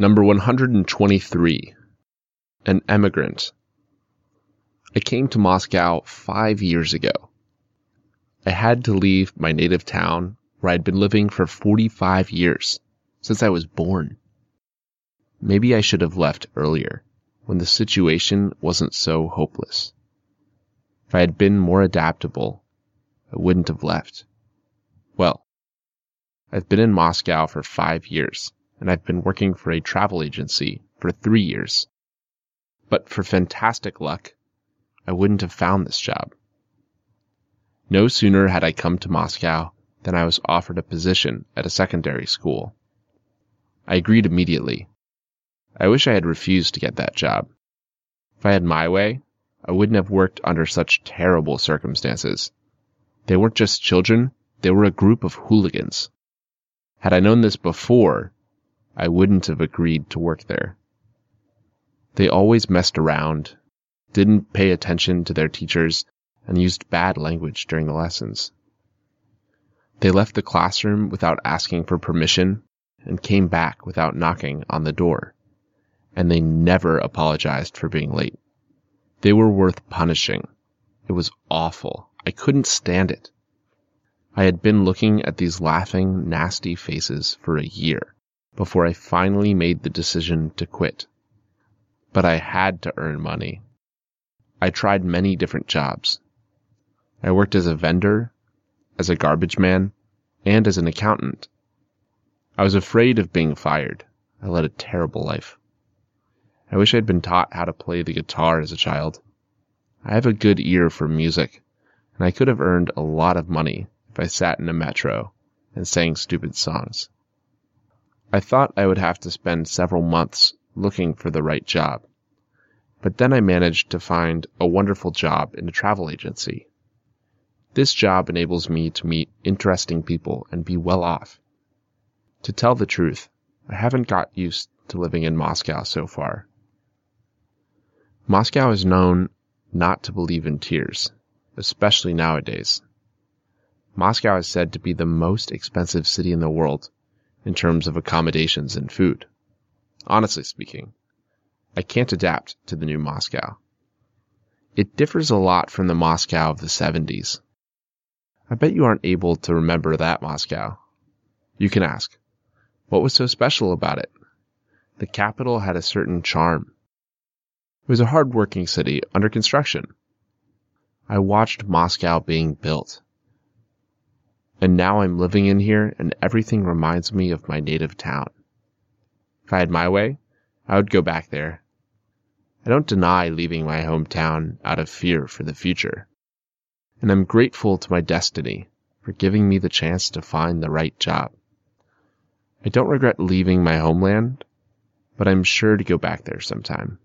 Number 123. An emigrant. I came to Moscow five years ago. I had to leave my native town where I'd been living for 45 years, since I was born. Maybe I should have left earlier, when the situation wasn't so hopeless. If I had been more adaptable, I wouldn't have left. Well, I've been in Moscow for five years, and I've been working for a travel agency for three years. But for fantastic luck, I wouldn't have found this job. No sooner had I come to Moscow than I was offered a position at a secondary school. I agreed immediately. I wish I had refused to get that job. If I had my way, I wouldn't have worked under such terrible circumstances. They weren't just children, they were a group of hooligans. Had I known this before, I wouldn't have agreed to work there. They always messed around, didn't pay attention to their teachers, and used bad language during the lessons. They left the classroom without asking for permission and came back without knocking on the door. And they never apologized for being late. They were worth punishing. It was awful. I couldn't stand it. I had been looking at these laughing, nasty faces for a year before I finally made the decision to quit. But I had to earn money. I tried many different jobs. I worked as a vendor, as a garbage man, and as an accountant. I was afraid of being fired. I led a terrible life. I wish I'd been taught how to play the guitar as a child. I have a good ear for music, and I could have earned a lot of money if I sat in a metro and sang stupid songs. I thought I would have to spend several months looking for the right job, but then I managed to find a wonderful job in a travel agency. This job enables me to meet interesting people and be well off. To tell the truth, I haven't got used to living in Moscow so far. Moscow is known not to believe in tears, especially nowadays. Moscow is said to be the most expensive city in the world in terms of accommodations and food. Honestly speaking, I can't adapt to the new Moscow. It differs a lot from the Moscow of the 70s. I bet you aren't able to remember that Moscow. You can ask, what was so special about it? The capital had a certain charm. It was a hard-working city under construction. I watched Moscow being built. And now I'm living in here and everything reminds me of my native town. If I had my way, I would go back there. I don't deny leaving my hometown out of fear for the future. And I'm grateful to my destiny for giving me the chance to find the right job. I don't regret leaving my homeland, but I'm sure to go back there sometime.